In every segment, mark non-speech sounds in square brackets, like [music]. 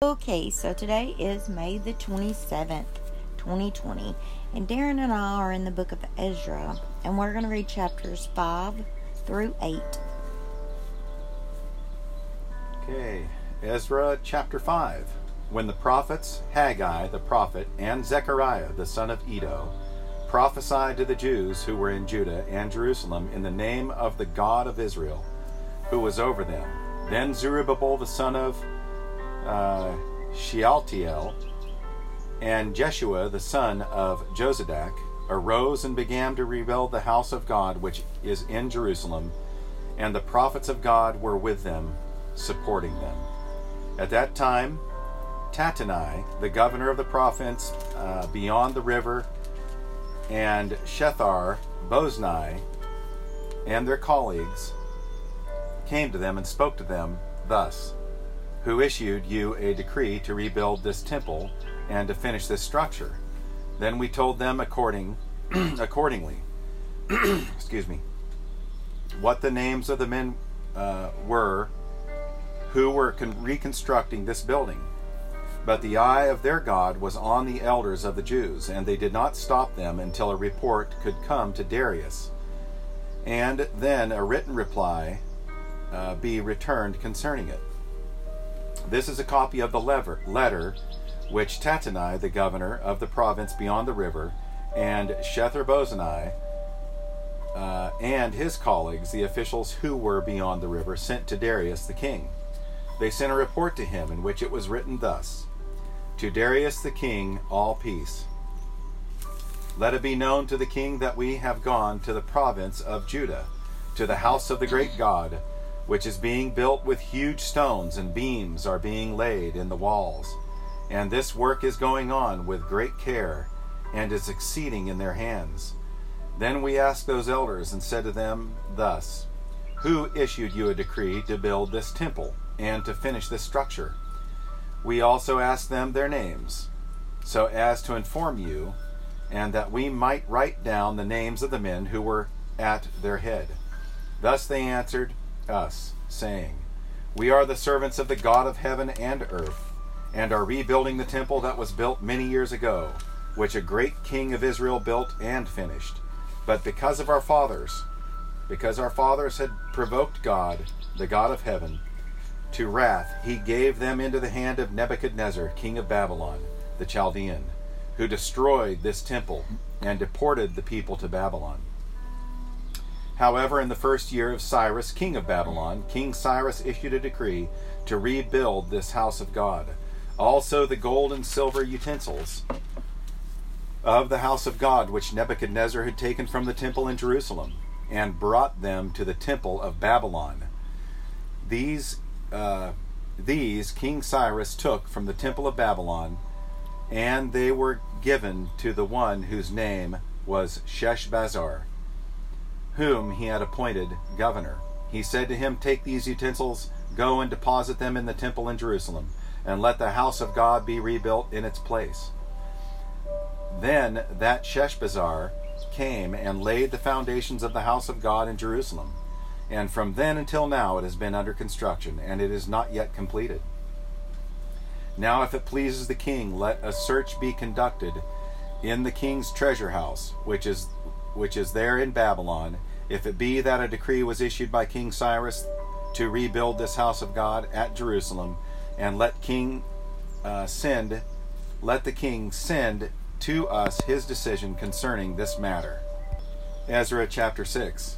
Okay, so today is May the 27th, 2020, and Darren and I are in the book of Ezra, and we're going to read chapters 5 through 8. Okay, Ezra chapter 5. When the prophets Haggai the prophet and Zechariah the son of Iddo prophesied to the Jews who were in Judah and Jerusalem in the name of the God of Israel, who was over them, then Zerubbabel the son of uh, Shealtiel, and Jeshua the son of Jozadak arose and began to rebuild the house of God which is in Jerusalem, and the prophets of God were with them, supporting them. At that time, Tattenai, the governor of the province uh, beyond the river, and Shethar Bozenai, and their colleagues came to them and spoke to them thus who issued you a decree to rebuild this temple and to finish this structure. Then we told them according [clears throat] accordingly, [clears throat] excuse me, what the names of the men uh, were who were con- reconstructing this building. But the eye of their God was on the elders of the Jews, and they did not stop them until a report could come to Darius, and then a written reply uh, be returned concerning it. This is a copy of the lever, letter which Tattenai, the governor of the province beyond the river, and Shethar uh, and his colleagues, the officials who were beyond the river, sent to Darius the king. They sent a report to him in which it was written thus To Darius the king, all peace. Let it be known to the king that we have gone to the province of Judah, to the house of the great God which is being built with huge stones, and beams are being laid in the walls. And this work is going on with great care, and is exceeding in their hands. Then we asked those elders and said to them thus Who issued you a decree to build this temple and to finish this structure? We also asked them their names, so as to inform you, and that we might write down the names of the men who were at their head. Thus they answered, us, saying, We are the servants of the God of heaven and earth, and are rebuilding the temple that was built many years ago, which a great king of Israel built and finished. But because of our fathers, because our fathers had provoked God, the God of heaven, to wrath, he gave them into the hand of Nebuchadnezzar, king of Babylon, the Chaldean, who destroyed this temple and deported the people to Babylon. However, in the first year of Cyrus, king of Babylon, King Cyrus issued a decree to rebuild this house of God. Also, the gold and silver utensils of the house of God, which Nebuchadnezzar had taken from the temple in Jerusalem, and brought them to the temple of Babylon. These, uh, these King Cyrus took from the temple of Babylon, and they were given to the one whose name was Sheshbazzar whom he had appointed governor. He said to him, Take these utensils, go and deposit them in the temple in Jerusalem, and let the house of God be rebuilt in its place. Then that Sheshbazzar came and laid the foundations of the house of God in Jerusalem. And from then until now it has been under construction, and it is not yet completed. Now, if it pleases the king, let a search be conducted in the king's treasure house, which is which is there in Babylon, if it be that a decree was issued by King Cyrus to rebuild this house of God at Jerusalem, and let King uh, send, let the king send to us his decision concerning this matter. Ezra chapter 6.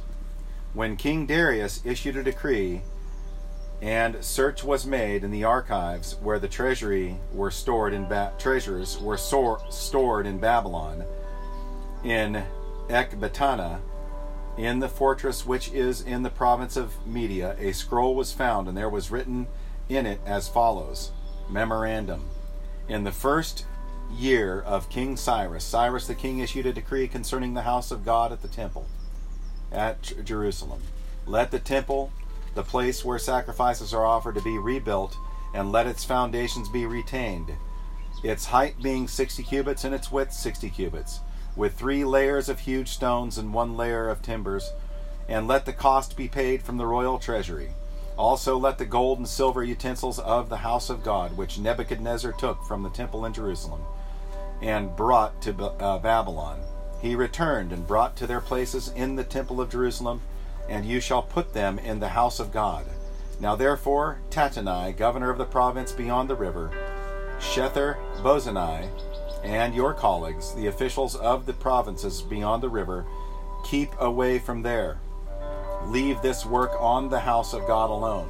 When King Darius issued a decree, and search was made in the archives where the treasury were stored in ba- treasures were sor- stored in Babylon, in Ecbatana, in the fortress which is in the province of Media, a scroll was found, and there was written in it as follows Memorandum. In the first year of King Cyrus, Cyrus the king issued a decree concerning the house of God at the temple at Jerusalem. Let the temple, the place where sacrifices are offered, to be rebuilt, and let its foundations be retained, its height being sixty cubits and its width sixty cubits with three layers of huge stones and one layer of timbers, and let the cost be paid from the royal treasury. Also, let the gold and silver utensils of the house of God, which Nebuchadnezzar took from the temple in Jerusalem, and brought to uh, Babylon, he returned and brought to their places in the temple of Jerusalem, and you shall put them in the house of God. Now therefore, Tattenai, governor of the province beyond the river, Shethar Bozenai, and your colleagues, the officials of the provinces beyond the river, keep away from there. Leave this work on the house of God alone.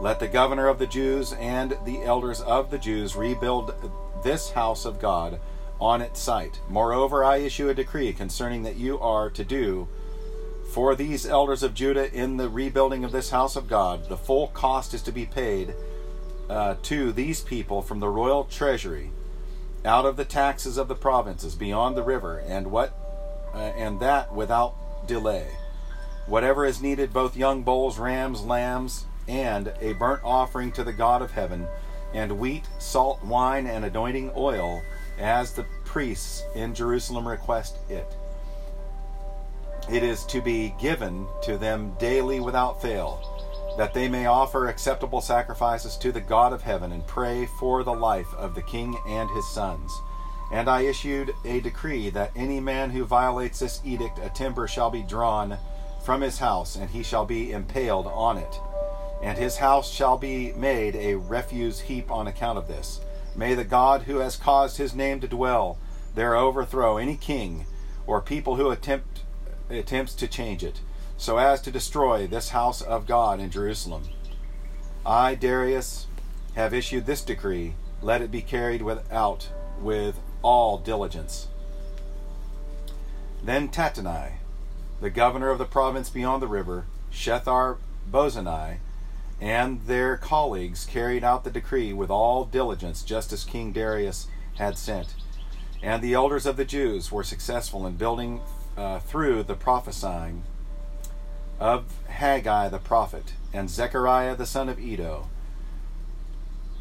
Let the governor of the Jews and the elders of the Jews rebuild this house of God on its site. Moreover, I issue a decree concerning that you are to do for these elders of Judah in the rebuilding of this house of God. The full cost is to be paid uh, to these people from the royal treasury out of the taxes of the provinces beyond the river, and what uh, and that without delay. Whatever is needed, both young bulls, rams, lambs, and a burnt offering to the God of heaven, and wheat, salt, wine, and anointing oil, as the priests in Jerusalem request it. It is to be given to them daily without fail that they may offer acceptable sacrifices to the God of heaven and pray for the life of the king and his sons. And I issued a decree that any man who violates this edict, a timber shall be drawn from his house, and he shall be impaled on it. And his house shall be made a refuse heap on account of this. May the God who has caused his name to dwell there overthrow any king or people who attempt attempts to change it so as to destroy this house of God in Jerusalem. I, Darius, have issued this decree. Let it be carried out with all diligence. Then Tattenai, the governor of the province beyond the river, Shethar Bozenai, and their colleagues carried out the decree with all diligence, just as King Darius had sent. And the elders of the Jews were successful in building uh, through the prophesying of Haggai the prophet and Zechariah the son of Iddo.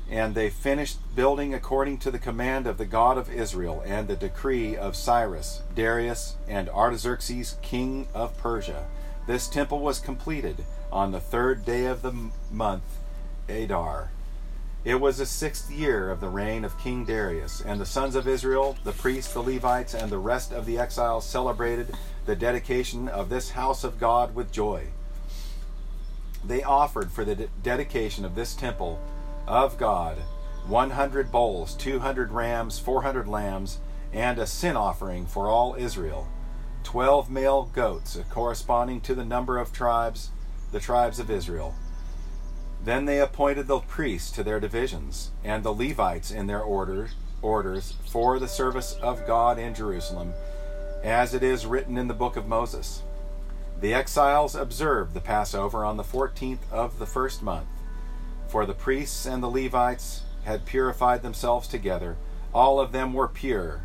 And they finished building according to the command of the God of Israel and the decree of Cyrus, Darius, and Artaxerxes, king of Persia. This temple was completed on the third day of the month, Adar. It was the sixth year of the reign of King Darius, and the sons of Israel, the priests, the Levites, and the rest of the exiles celebrated the dedication of this house of God with joy. They offered for the de- dedication of this temple of God 100 bulls, 200 rams, 400 lambs, and a sin offering for all Israel, 12 male goats corresponding to the number of tribes, the tribes of Israel. Then they appointed the priests to their divisions, and the Levites in their orders, orders for the service of God in Jerusalem as it is written in the book of Moses. The exiles observed the Passover on the fourteenth of the first month, for the priests and the Levites had purified themselves together. All of them were pure.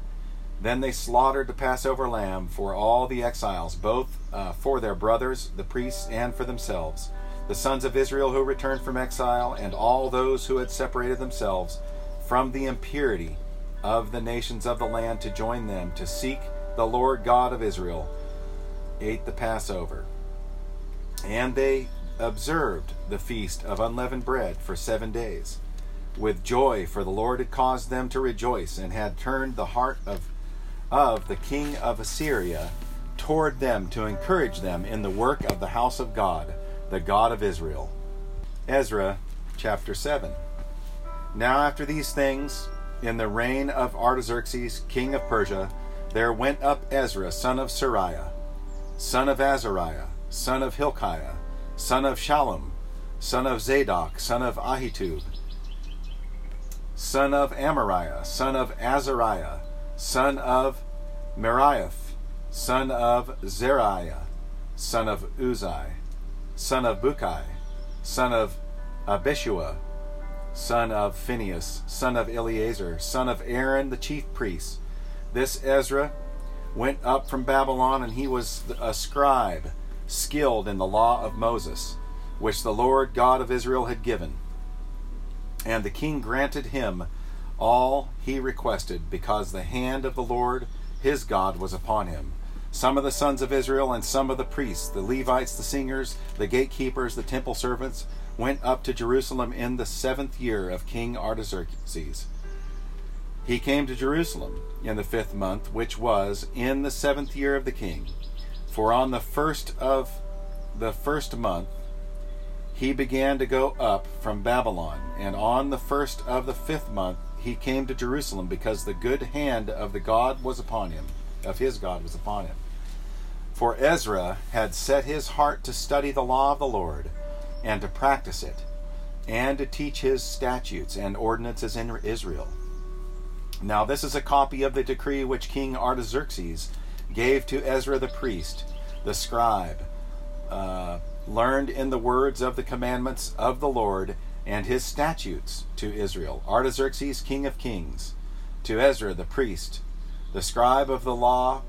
Then they slaughtered the Passover lamb for all the exiles, both uh, for their brothers, the priests, and for themselves, the sons of Israel who returned from exile, and all those who had separated themselves from the impurity of the nations of the land to join them to seek the Lord God of Israel ate the Passover. And they observed the feast of unleavened bread for seven days, with joy, for the Lord had caused them to rejoice, and had turned the heart of, of the king of Assyria toward them to encourage them in the work of the house of God, the God of Israel. Ezra chapter 7. Now, after these things, in the reign of Artaxerxes, king of Persia, there went up Ezra, son of Seraiah, son of Azariah, son of Hilkiah, son of Shallum, son of Zadok, son of Ahitub, son of Amariah, son of Azariah, son of Meraioth, son of Zeriah, son of Uzai, son of Bukai, son of Abishua, son of Phinehas, son of Eleazar, son of Aaron the chief priest, this Ezra went up from Babylon, and he was a scribe, skilled in the law of Moses, which the Lord God of Israel had given. And the king granted him all he requested, because the hand of the Lord his God was upon him. Some of the sons of Israel and some of the priests, the Levites, the singers, the gatekeepers, the temple servants, went up to Jerusalem in the seventh year of King Artaxerxes. He came to Jerusalem in the fifth month, which was in the seventh year of the king. For on the first of the first month he began to go up from Babylon, and on the first of the fifth month he came to Jerusalem, because the good hand of the God was upon him, of his God was upon him. For Ezra had set his heart to study the law of the Lord, and to practice it, and to teach his statutes and ordinances in Israel. Now this is a copy of the decree which King Artaxerxes gave to Ezra the priest, the scribe, uh, learned in the words of the commandments of the Lord and his statutes to Israel. Artaxerxes, king of kings, to Ezra the priest, the scribe of the law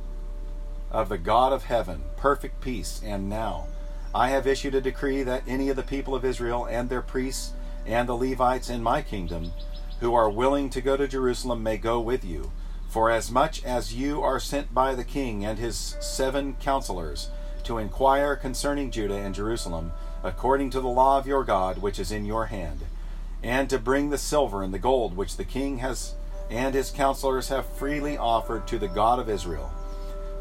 of the God of heaven, perfect peace. And now I have issued a decree that any of the people of Israel and their priests and the Levites in my kingdom who are willing to go to Jerusalem may go with you. For as much as you are sent by the king and his seven counselors, to inquire concerning Judah and Jerusalem, according to the law of your God, which is in your hand, and to bring the silver and the gold which the king has and his counselors have freely offered to the God of Israel,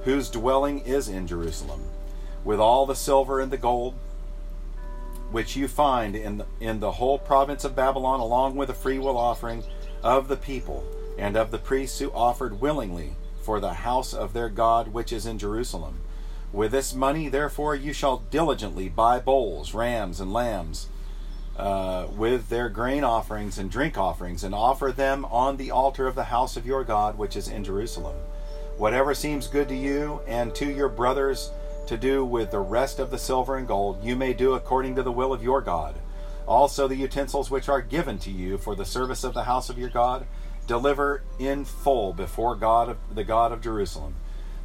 whose dwelling is in Jerusalem, with all the silver and the gold which you find in the, in the whole province of Babylon, along with a freewill offering of the people and of the priests who offered willingly for the house of their God which is in Jerusalem with this money, therefore, you shall diligently buy bulls, rams, and lambs, uh, with their grain offerings and drink offerings, and offer them on the altar of the house of your God, which is in Jerusalem. Whatever seems good to you and to your brothers to do with the rest of the silver and gold, you may do according to the will of your God. Also, the utensils which are given to you for the service of the house of your God, deliver in full before God, the God of Jerusalem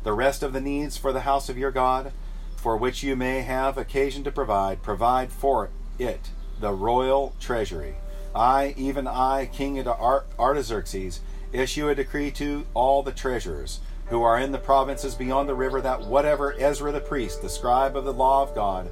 the rest of the needs for the house of your God, for which you may have occasion to provide, provide for it the royal treasury. I, even I, King Artaxerxes, issue a decree to all the treasurers who are in the provinces beyond the river that whatever Ezra the priest, the scribe of the law of God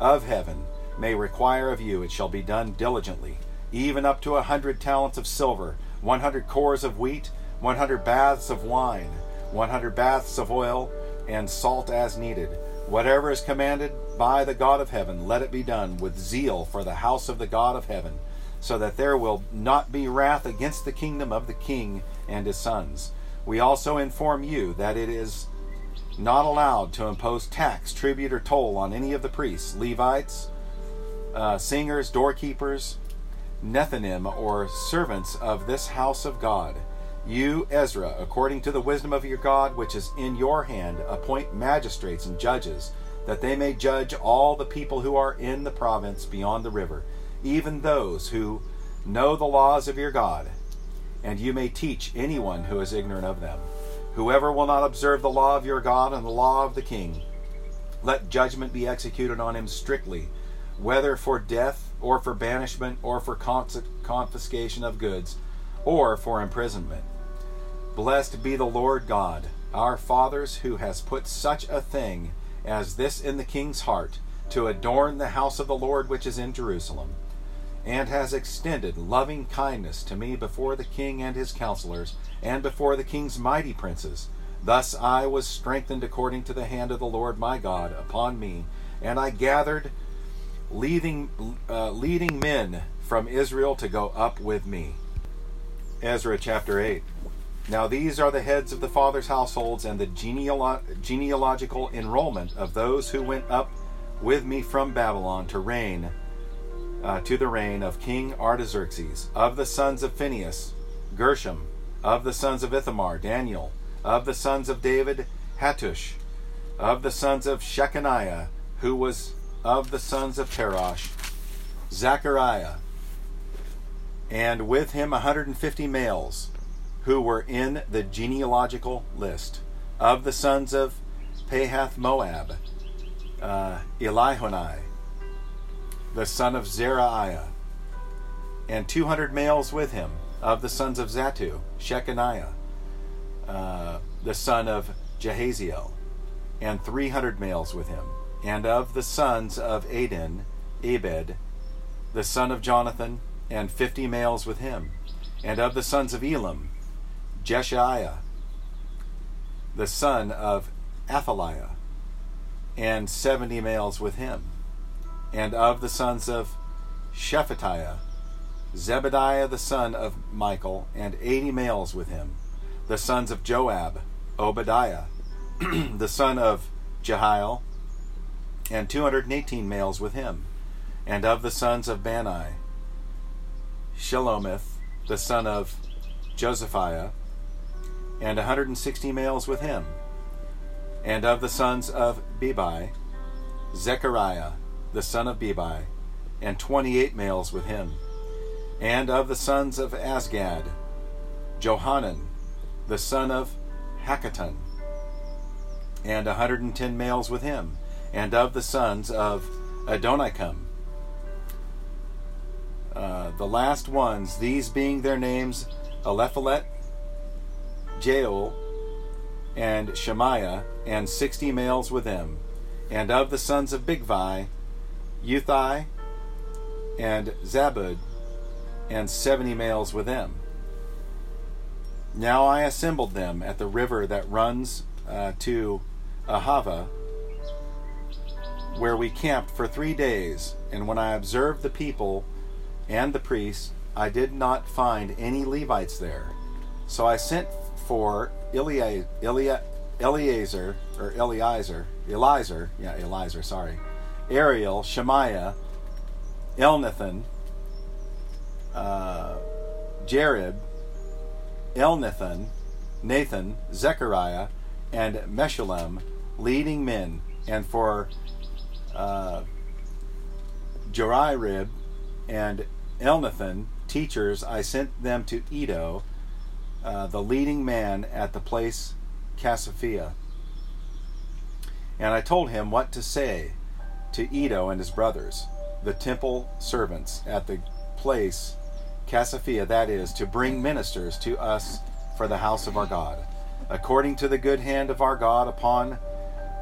of heaven, may require of you, it shall be done diligently, even up to a hundred talents of silver, one hundred kors of wheat, one hundred baths of wine 100 baths of oil, and salt as needed. Whatever is commanded by the God of heaven, let it be done with zeal for the house of the God of heaven, so that there will not be wrath against the kingdom of the king and his sons. We also inform you that it is not allowed to impose tax, tribute, or toll on any of the priests, Levites, uh, singers, doorkeepers, Nethinim, or servants of this house of God. You, Ezra, according to the wisdom of your God, which is in your hand, appoint magistrates and judges, that they may judge all the people who are in the province beyond the river, even those who know the laws of your God, and you may teach anyone who is ignorant of them. Whoever will not observe the law of your God and the law of the king, let judgment be executed on him strictly, whether for death or for banishment or for confiscation of goods or for imprisonment. Blessed be the Lord God, our fathers, who has put such a thing as this in the king's heart, to adorn the house of the Lord which is in Jerusalem, and has extended loving kindness to me before the king and his counselors, and before the king's mighty princes. Thus I was strengthened according to the hand of the Lord my God upon me, and I gathered leading, uh, leading men from Israel to go up with me. Ezra chapter 8. Now these are the heads of the fathers' households and the genealo- genealogical enrollment of those who went up with me from Babylon to reign uh, to the reign of King Artaxerxes. Of the sons of Phinehas, Gershom. Of the sons of Ithamar, Daniel. Of the sons of David, Hattush. Of the sons of Shechaniah, who was of the sons of Parosh, Zechariah. And with him a hundred and fifty males who were in the genealogical list of the sons of Pahath Moab, uh, Eliehoenai, the son of Zerahiah, and 200 males with him of the sons of Zattu, Shechaniah, uh, the son of Jahaziel, and 300 males with him, and of the sons of Adin, Abed, the son of Jonathan, and fifty males with him. And of the sons of Elam, Jeshaiah, the son of Athaliah, and seventy males with him. And of the sons of Shephatiah, Zebediah the son of Michael, and eighty males with him. The sons of Joab, Obadiah, [clears throat] the son of Jehiel, and two hundred and eighteen males with him. And of the sons of Bani, Shelomith, the son of Josephiah, and a hundred and sixty males with him. And of the sons of Bebai, Zechariah, the son of Bebai, and twenty eight males with him. And of the sons of Azgad, Johanan, the son of Hakkatan, and a hundred and ten males with him. And of the sons of Adonikam, uh, the last ones, these being their names Eliphelet, Jael, and Shemaiah, and sixty males with them. And of the sons of Bigvai, Uthai, and Zabud, and seventy males with them. Now I assembled them at the river that runs uh, to Ahava, where we camped for three days. And when I observed the people and the priests, I did not find any Levites there. So I sent for Elia, Eleazar, or Eliezer, Eliezer, yeah, Eliezer, sorry, Ariel, Shemaiah, Elnathan, uh, Elnathan, Nathan, Zechariah, and Meshullam, leading men, and for uh, Joiarib and Elnathan, teachers, I sent them to Iddo, uh, the leading man at the place Casiphia. And I told him what to say to Iddo and his brothers, the temple servants at the place Casiphia, that is, to bring ministers to us for the house of our God. According to the good hand of our God upon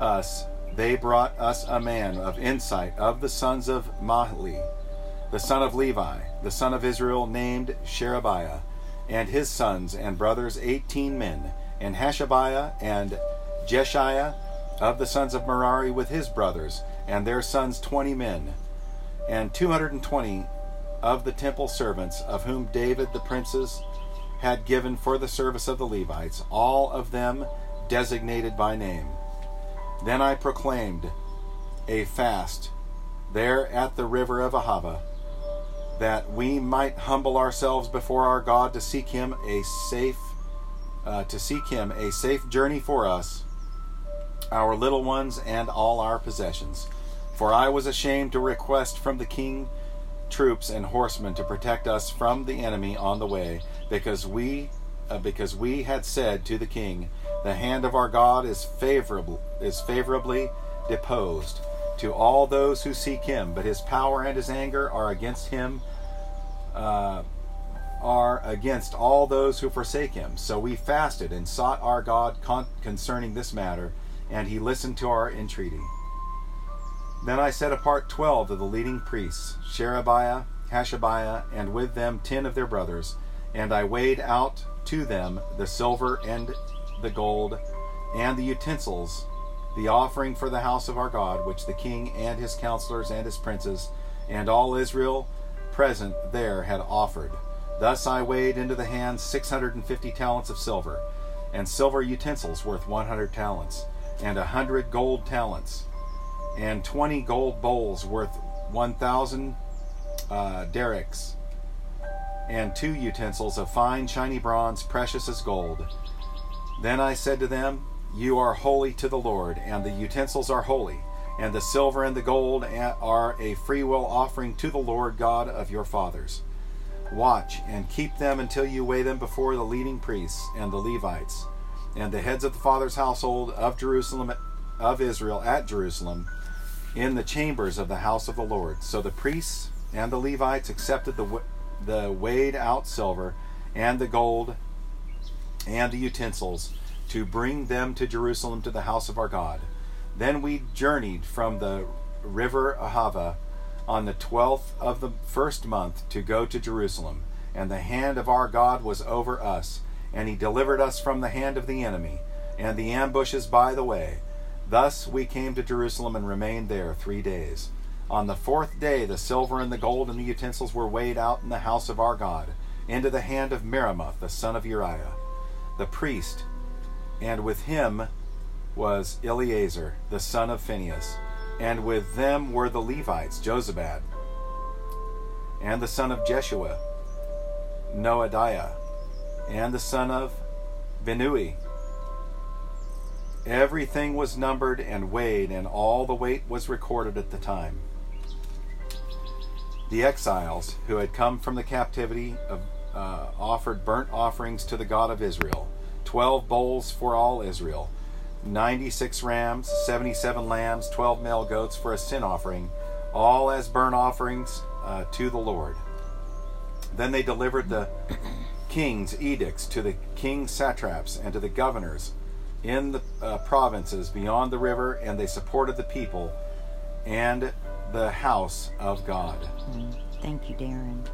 us, they brought us a man of insight of the sons of Mahli, the son of Levi, the son of Israel, named Sherebiah, and his sons and brothers, eighteen men, and Hashabiah and Jeshaiah of the sons of Merari with his brothers, and their sons twenty men, and two hundred and twenty of the temple servants, of whom David the princes had given for the service of the Levites, all of them designated by name. Then I proclaimed a fast there at the river of Ahava, that we might humble ourselves before our God to seek Him a safe, uh, to seek Him a safe journey for us, our little ones, and all our possessions. For I was ashamed to request from the king troops and horsemen to protect us from the enemy on the way, because we, uh, because we had said to the king, the hand of our God is favorable, is favorably deposed to all those who seek him, but his power and his anger are against him, uh, are against all those who forsake him. So we fasted and sought our God con- concerning this matter, and he listened to our entreaty. Then I set apart twelve of the leading priests, Sherebiah, Hashabiah, and with them ten of their brothers, and I weighed out to them the silver and the gold, and the utensils the offering for the house of our God, which the king and his counselors and his princes and all Israel present there had offered. Thus I weighed into the hands six hundred and fifty talents of silver, and silver utensils worth one hundred talents, and a hundred gold talents, and twenty gold bowls worth one thousand uh, darics, and two utensils of fine shiny bronze, precious as gold. Then I said to them, you are holy to the Lord, and the utensils are holy, and the silver and the gold are a freewill offering to the Lord God of your fathers. Watch and keep them until you weigh them before the leading priests and the Levites, and the heads of the father's household of Jerusalem of Israel at Jerusalem, in the chambers of the house of the Lord. So the priests and the Levites accepted the the weighed out silver and the gold and the utensils to bring them to Jerusalem to the house of our God. Then we journeyed from the river Ahava on the twelfth of the first month to go to Jerusalem. And the hand of our God was over us, and he delivered us from the hand of the enemy, and the ambushes by the way. Thus we came to Jerusalem and remained there three days. On the fourth day, the silver and the gold and the utensils were weighed out in the house of our God, into the hand of Meremoth, the son of Uriah, the priest, and with him was Eleazar, the son of Phinehas, and with them were the Levites, Jozabad, and the son of Jeshua, Noadiah, and the son of Binnui. Everything was numbered and weighed, and all the weight was recorded at the time. The exiles who had come from the captivity of, uh, offered burnt offerings to the God of Israel, twelve bulls for all Israel, ninety six rams, seventy seven lambs, twelve male goats for a sin offering, all as burnt offerings uh, to the Lord. Then they delivered the king's edicts to the king's satraps and to the governors in the uh, provinces beyond the river, and they supported the people and the house of God. Thank you, Darren.